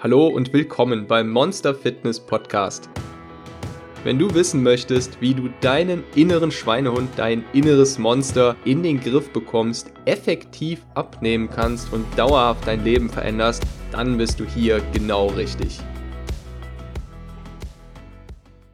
Hallo und willkommen beim Monster Fitness Podcast. Wenn du wissen möchtest, wie du deinen inneren Schweinehund, dein inneres Monster in den Griff bekommst, effektiv abnehmen kannst und dauerhaft dein Leben veränderst, dann bist du hier genau richtig.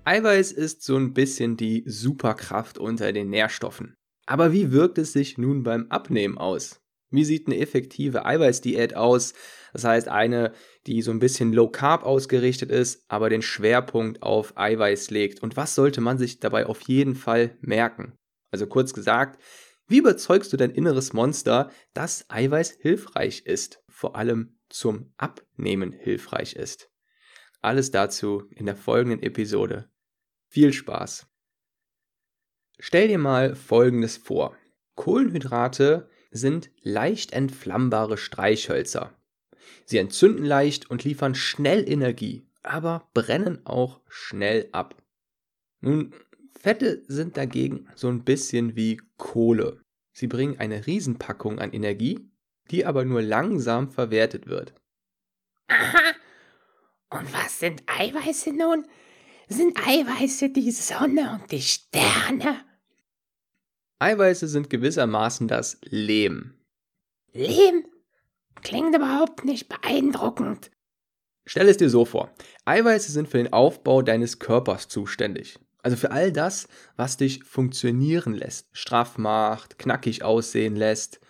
Eiweiß ist so ein bisschen die Superkraft unter den Nährstoffen. Aber wie wirkt es sich nun beim Abnehmen aus? Wie sieht eine effektive Eiweißdiät aus? Das heißt, eine, die so ein bisschen low carb ausgerichtet ist, aber den Schwerpunkt auf Eiweiß legt. Und was sollte man sich dabei auf jeden Fall merken? Also kurz gesagt, wie überzeugst du dein inneres Monster, dass Eiweiß hilfreich ist, vor allem zum Abnehmen hilfreich ist? Alles dazu in der folgenden Episode. Viel Spaß! Stell dir mal Folgendes vor. Kohlenhydrate sind leicht entflammbare Streichhölzer. Sie entzünden leicht und liefern schnell Energie, aber brennen auch schnell ab. Nun, Fette sind dagegen so ein bisschen wie Kohle. Sie bringen eine Riesenpackung an Energie, die aber nur langsam verwertet wird. Aha. Und was sind Eiweiße nun? Sind Eiweiße die Sonne und die Sterne? Eiweiße sind gewissermaßen das Lehm. Lehm? Klingt überhaupt nicht beeindruckend. Stell es dir so vor. Eiweiße sind für den Aufbau deines Körpers zuständig. Also für all das, was dich funktionieren lässt, straff macht, knackig aussehen lässt.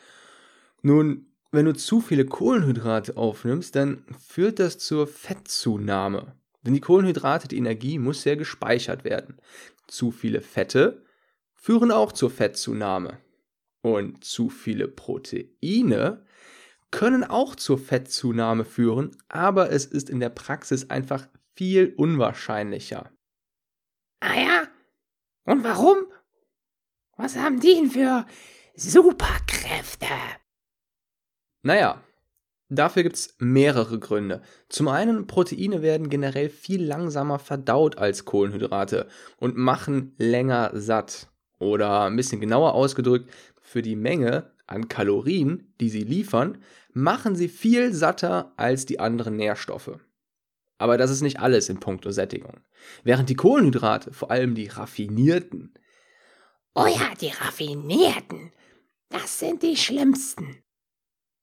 Nun, wenn du zu viele Kohlenhydrate aufnimmst, dann führt das zur Fettzunahme. Denn die Kohlenhydrate, die Energie muss ja gespeichert werden. Zu viele Fette führen auch zur Fettzunahme. Und zu viele Proteine können auch zur Fettzunahme führen, aber es ist in der Praxis einfach viel unwahrscheinlicher. Ah ja? Und warum? Was haben die denn für Superkräfte? Naja, dafür gibt es mehrere Gründe. Zum einen, Proteine werden generell viel langsamer verdaut als Kohlenhydrate und machen länger satt. Oder ein bisschen genauer ausgedrückt, für die Menge an Kalorien, die sie liefern, machen sie viel satter als die anderen Nährstoffe. Aber das ist nicht alles in puncto Sättigung. Während die Kohlenhydrate, vor allem die raffinierten, Oh ja, die raffinierten, das sind die schlimmsten.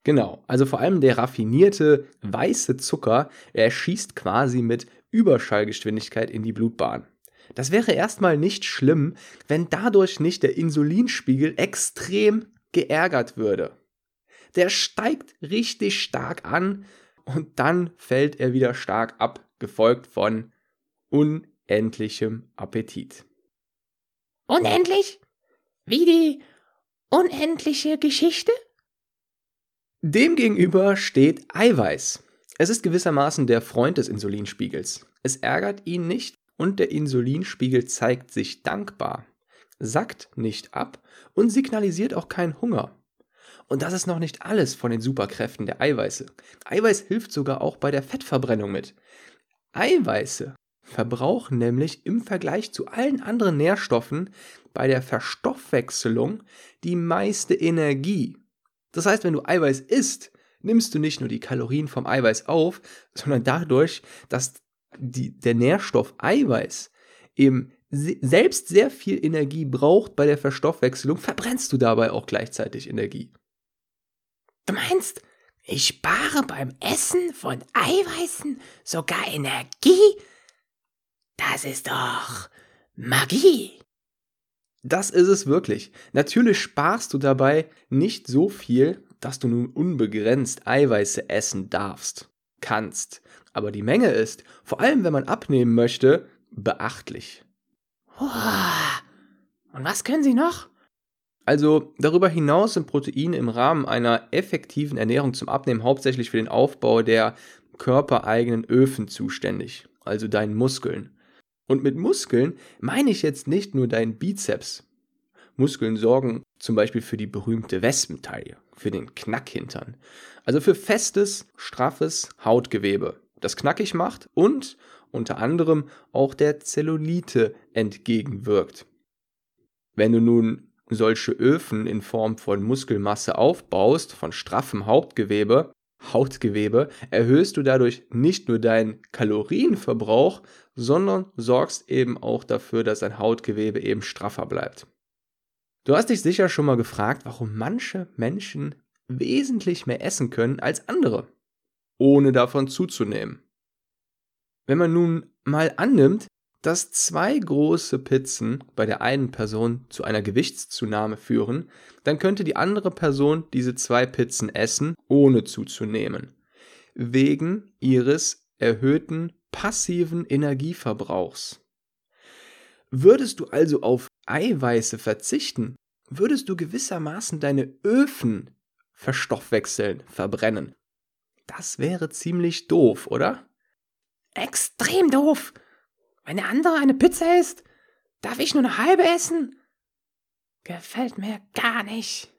Genau, also vor allem der raffinierte weiße Zucker, er schießt quasi mit Überschallgeschwindigkeit in die Blutbahn. Das wäre erstmal nicht schlimm, wenn dadurch nicht der Insulinspiegel extrem geärgert würde. Der steigt richtig stark an und dann fällt er wieder stark ab, gefolgt von unendlichem Appetit. Unendlich? Wie die unendliche Geschichte? Demgegenüber steht Eiweiß. Es ist gewissermaßen der Freund des Insulinspiegels. Es ärgert ihn nicht, und der Insulinspiegel zeigt sich dankbar, sackt nicht ab und signalisiert auch keinen Hunger. Und das ist noch nicht alles von den Superkräften der Eiweiße. Eiweiß hilft sogar auch bei der Fettverbrennung mit. Eiweiße verbrauchen nämlich im Vergleich zu allen anderen Nährstoffen bei der Verstoffwechselung die meiste Energie. Das heißt, wenn du Eiweiß isst, nimmst du nicht nur die Kalorien vom Eiweiß auf, sondern dadurch, dass die, der Nährstoff Eiweiß eben selbst sehr viel Energie braucht bei der Verstoffwechselung, verbrennst du dabei auch gleichzeitig Energie. Du meinst, ich spare beim Essen von Eiweißen sogar Energie? Das ist doch Magie. Das ist es wirklich. Natürlich sparst du dabei nicht so viel, dass du nun unbegrenzt Eiweiße essen darfst, kannst aber die Menge ist, vor allem wenn man abnehmen möchte, beachtlich. Und was können Sie noch? Also darüber hinaus sind Proteine im Rahmen einer effektiven Ernährung zum Abnehmen hauptsächlich für den Aufbau der körpereigenen Öfen zuständig, also deinen Muskeln. Und mit Muskeln meine ich jetzt nicht nur deinen Bizeps. Muskeln sorgen zum Beispiel für die berühmte Wespentaille, für den Knackhintern, also für festes, straffes Hautgewebe das knackig macht und unter anderem auch der Zellulite entgegenwirkt. Wenn du nun solche Öfen in Form von Muskelmasse aufbaust, von straffem Hauptgewebe, Hautgewebe, erhöhst du dadurch nicht nur deinen Kalorienverbrauch, sondern sorgst eben auch dafür, dass dein Hautgewebe eben straffer bleibt. Du hast dich sicher schon mal gefragt, warum manche Menschen wesentlich mehr essen können als andere, ohne davon zuzunehmen. Wenn man nun mal annimmt, dass zwei große Pizzen bei der einen Person zu einer Gewichtszunahme führen, dann könnte die andere Person diese zwei Pizzen essen, ohne zuzunehmen, wegen ihres erhöhten passiven Energieverbrauchs. Würdest du also auf Eiweiße verzichten, würdest du gewissermaßen deine Öfen verstoffwechseln, verbrennen. Das wäre ziemlich doof, oder? Extrem doof. Wenn der andere eine Pizza isst, darf ich nur eine halbe essen? Gefällt mir gar nicht.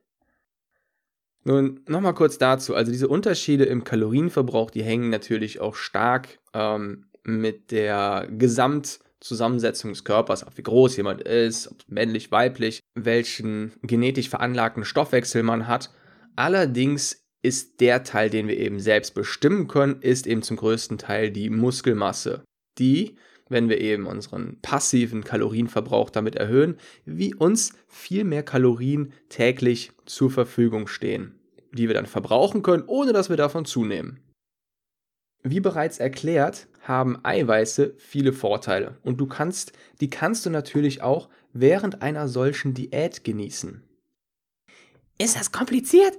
Nun, nochmal kurz dazu. Also diese Unterschiede im Kalorienverbrauch, die hängen natürlich auch stark ähm, mit der Gesamtzusammensetzung des Körpers ab, wie groß jemand ist, ob männlich, weiblich, welchen genetisch veranlagten Stoffwechsel man hat. Allerdings ist der Teil, den wir eben selbst bestimmen können, ist eben zum größten Teil die Muskelmasse, die wenn wir eben unseren passiven Kalorienverbrauch damit erhöhen, wie uns viel mehr Kalorien täglich zur Verfügung stehen, die wir dann verbrauchen können, ohne dass wir davon zunehmen. Wie bereits erklärt, haben Eiweiße viele Vorteile und du kannst, die kannst du natürlich auch während einer solchen Diät genießen. Ist das kompliziert?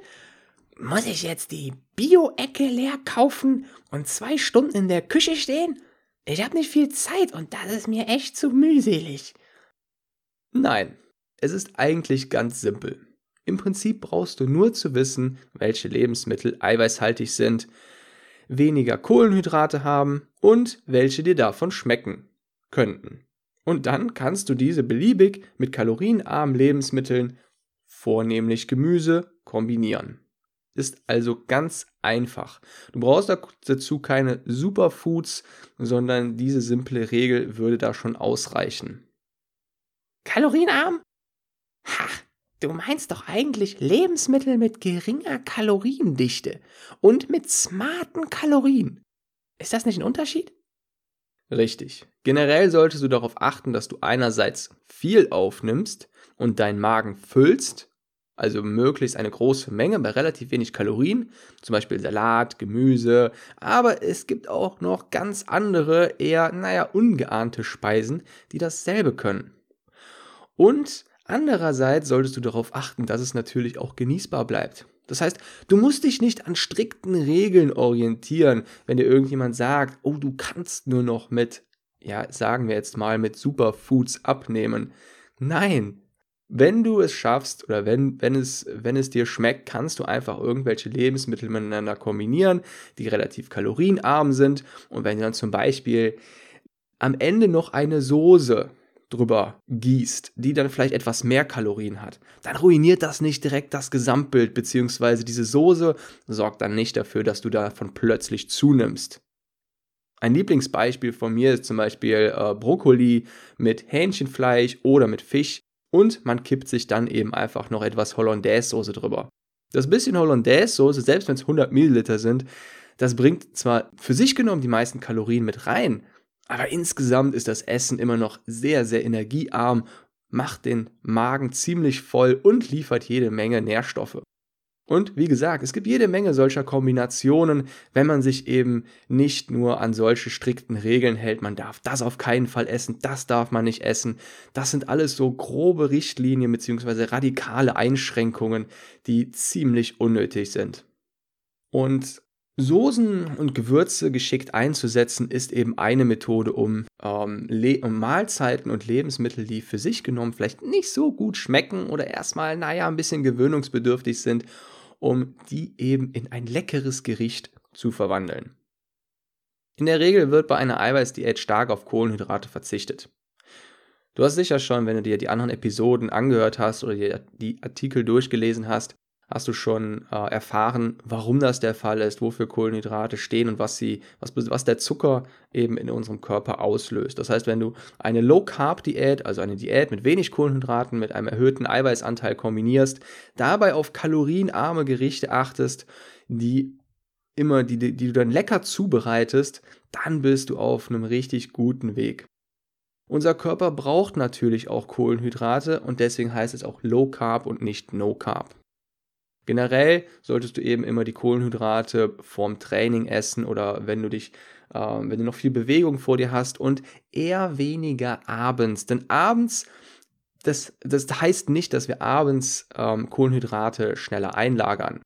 Muss ich jetzt die Bio-Ecke leer kaufen und zwei Stunden in der Küche stehen? Ich habe nicht viel Zeit und das ist mir echt zu mühselig. Nein, es ist eigentlich ganz simpel. Im Prinzip brauchst du nur zu wissen, welche Lebensmittel eiweißhaltig sind, weniger Kohlenhydrate haben und welche dir davon schmecken könnten. Und dann kannst du diese beliebig mit kalorienarmen Lebensmitteln, vornehmlich Gemüse, kombinieren. Ist also ganz einfach. Du brauchst dazu keine Superfoods, sondern diese simple Regel würde da schon ausreichen. Kalorienarm? Ha, du meinst doch eigentlich Lebensmittel mit geringer Kaloriendichte und mit smarten Kalorien. Ist das nicht ein Unterschied? Richtig. Generell solltest du darauf achten, dass du einerseits viel aufnimmst und deinen Magen füllst also möglichst eine große Menge bei relativ wenig Kalorien, zum Beispiel Salat, Gemüse, aber es gibt auch noch ganz andere, eher, naja, ungeahnte Speisen, die dasselbe können. Und andererseits solltest du darauf achten, dass es natürlich auch genießbar bleibt. Das heißt, du musst dich nicht an strikten Regeln orientieren, wenn dir irgendjemand sagt, oh, du kannst nur noch mit, ja, sagen wir jetzt mal, mit Superfoods abnehmen. Nein, wenn du es schaffst oder wenn, wenn, es, wenn es dir schmeckt, kannst du einfach irgendwelche Lebensmittel miteinander kombinieren, die relativ kalorienarm sind. Und wenn du dann zum Beispiel am Ende noch eine Soße drüber gießt, die dann vielleicht etwas mehr Kalorien hat, dann ruiniert das nicht direkt das Gesamtbild, beziehungsweise diese Soße sorgt dann nicht dafür, dass du davon plötzlich zunimmst. Ein Lieblingsbeispiel von mir ist zum Beispiel äh, Brokkoli mit Hähnchenfleisch oder mit Fisch und man kippt sich dann eben einfach noch etwas Hollandaise-Soße drüber. Das bisschen Hollandaise-Soße, selbst wenn es 100 Milliliter sind, das bringt zwar für sich genommen die meisten Kalorien mit rein, aber insgesamt ist das Essen immer noch sehr, sehr energiearm, macht den Magen ziemlich voll und liefert jede Menge Nährstoffe. Und wie gesagt, es gibt jede Menge solcher Kombinationen, wenn man sich eben nicht nur an solche strikten Regeln hält, man darf das auf keinen Fall essen, das darf man nicht essen. Das sind alles so grobe Richtlinien bzw. radikale Einschränkungen, die ziemlich unnötig sind. Und Soßen und Gewürze geschickt einzusetzen, ist eben eine Methode, um, ähm, um, Mahlzeiten und Lebensmittel, die für sich genommen vielleicht nicht so gut schmecken oder erstmal, naja, ein bisschen gewöhnungsbedürftig sind, um die eben in ein leckeres Gericht zu verwandeln. In der Regel wird bei einer Eiweißdiät stark auf Kohlenhydrate verzichtet. Du hast sicher schon, wenn du dir die anderen Episoden angehört hast oder die Artikel durchgelesen hast, hast du schon äh, erfahren, warum das der Fall ist, wofür Kohlenhydrate stehen und was sie, was, was der Zucker eben in unserem Körper auslöst. Das heißt, wenn du eine Low-Carb-Diät, also eine Diät mit wenig Kohlenhydraten, mit einem erhöhten Eiweißanteil kombinierst, dabei auf kalorienarme Gerichte achtest, die immer, die, die du dann lecker zubereitest, dann bist du auf einem richtig guten Weg. Unser Körper braucht natürlich auch Kohlenhydrate und deswegen heißt es auch Low Carb und nicht No Carb. Generell solltest du eben immer die Kohlenhydrate vorm Training essen oder wenn du dich, äh, wenn du noch viel Bewegung vor dir hast und eher weniger abends. Denn abends, das, das heißt nicht, dass wir abends ähm, Kohlenhydrate schneller einlagern.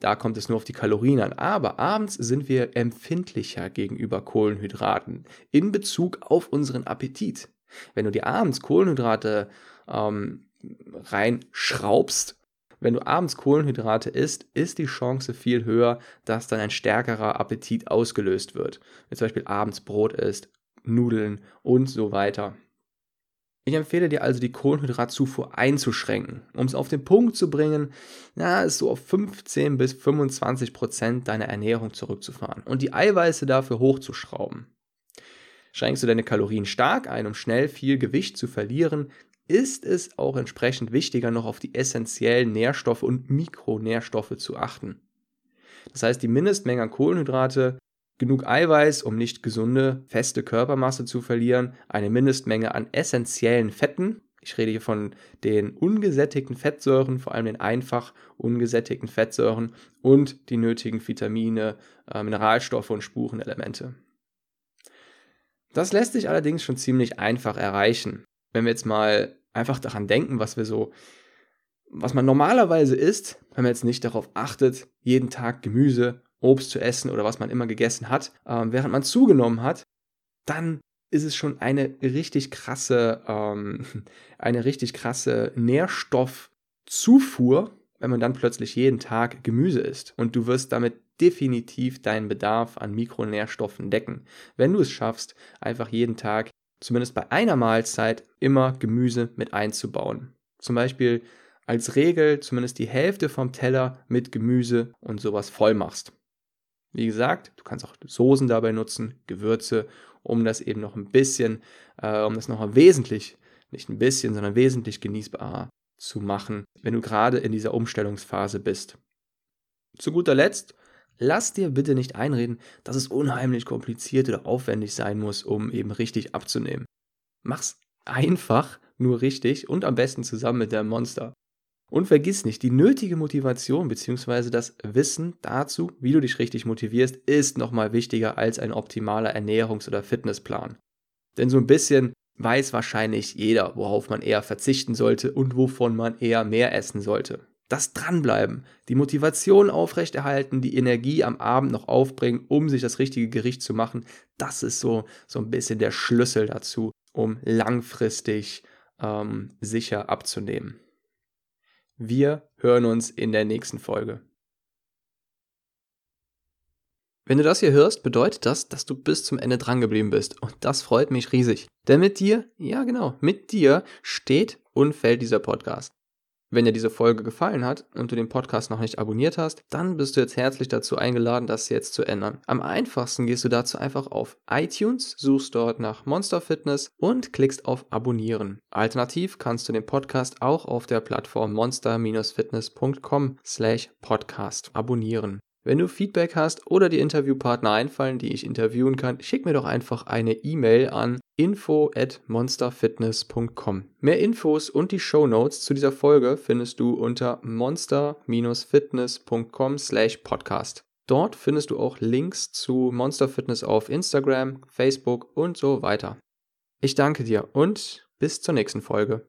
Da kommt es nur auf die Kalorien an. Aber abends sind wir empfindlicher gegenüber Kohlenhydraten in Bezug auf unseren Appetit. Wenn du dir abends Kohlenhydrate ähm, reinschraubst, wenn du abends Kohlenhydrate isst, ist die Chance viel höher, dass dann ein stärkerer Appetit ausgelöst wird. Wenn du zum Beispiel abends Brot isst, Nudeln und so weiter. Ich empfehle dir also, die Kohlenhydratzufuhr einzuschränken. Um es auf den Punkt zu bringen, na, ist so auf 15 bis 25 Prozent deiner Ernährung zurückzufahren und die Eiweiße dafür hochzuschrauben. Schränkst du deine Kalorien stark ein, um schnell viel Gewicht zu verlieren, ist es auch entsprechend wichtiger, noch auf die essentiellen Nährstoffe und Mikronährstoffe zu achten. Das heißt, die Mindestmenge an Kohlenhydrate genug Eiweiß, um nicht gesunde, feste Körpermasse zu verlieren, eine Mindestmenge an essentiellen Fetten. Ich rede hier von den ungesättigten Fettsäuren, vor allem den einfach ungesättigten Fettsäuren und die nötigen Vitamine, äh, Mineralstoffe und Spurenelemente. Das lässt sich allerdings schon ziemlich einfach erreichen. Wenn wir jetzt mal einfach daran denken, was wir so, was man normalerweise isst, wenn man jetzt nicht darauf achtet, jeden Tag Gemüse, Obst zu essen oder was man immer gegessen hat, ähm, während man zugenommen hat, dann ist es schon eine richtig krasse, ähm, eine richtig krasse Nährstoffzufuhr, wenn man dann plötzlich jeden Tag Gemüse isst. Und du wirst damit definitiv deinen Bedarf an Mikronährstoffen decken. Wenn du es schaffst, einfach jeden Tag, zumindest bei einer Mahlzeit, immer Gemüse mit einzubauen. Zum Beispiel als Regel zumindest die Hälfte vom Teller mit Gemüse und sowas voll machst. Wie gesagt, du kannst auch Soßen dabei nutzen, Gewürze, um das eben noch ein bisschen, äh, um das noch wesentlich, nicht ein bisschen, sondern wesentlich genießbarer zu machen, wenn du gerade in dieser Umstellungsphase bist. Zu guter Letzt, lass dir bitte nicht einreden, dass es unheimlich kompliziert oder aufwendig sein muss, um eben richtig abzunehmen. Mach's einfach, nur richtig und am besten zusammen mit der Monster. Und vergiss nicht, die nötige Motivation bzw. das Wissen dazu, wie du dich richtig motivierst, ist nochmal wichtiger als ein optimaler Ernährungs- oder Fitnessplan. Denn so ein bisschen weiß wahrscheinlich jeder, worauf man eher verzichten sollte und wovon man eher mehr essen sollte. Das Dranbleiben, die Motivation aufrechterhalten, die Energie am Abend noch aufbringen, um sich das richtige Gericht zu machen, das ist so, so ein bisschen der Schlüssel dazu, um langfristig ähm, sicher abzunehmen. Wir hören uns in der nächsten Folge. Wenn du das hier hörst, bedeutet das, dass du bis zum Ende drangeblieben bist. Und das freut mich riesig. Denn mit dir, ja genau, mit dir steht und fällt dieser Podcast. Wenn dir diese Folge gefallen hat und du den Podcast noch nicht abonniert hast, dann bist du jetzt herzlich dazu eingeladen, das jetzt zu ändern. Am einfachsten gehst du dazu einfach auf iTunes, suchst dort nach Monster Fitness und klickst auf Abonnieren. Alternativ kannst du den Podcast auch auf der Plattform monster-fitness.com slash podcast abonnieren. Wenn du Feedback hast oder die Interviewpartner einfallen, die ich interviewen kann, schick mir doch einfach eine E-Mail an info at monsterfitness.com. Mehr Infos und die Show Notes zu dieser Folge findest du unter monster-fitness.com slash podcast. Dort findest du auch Links zu Monster Fitness auf Instagram, Facebook und so weiter. Ich danke dir und bis zur nächsten Folge.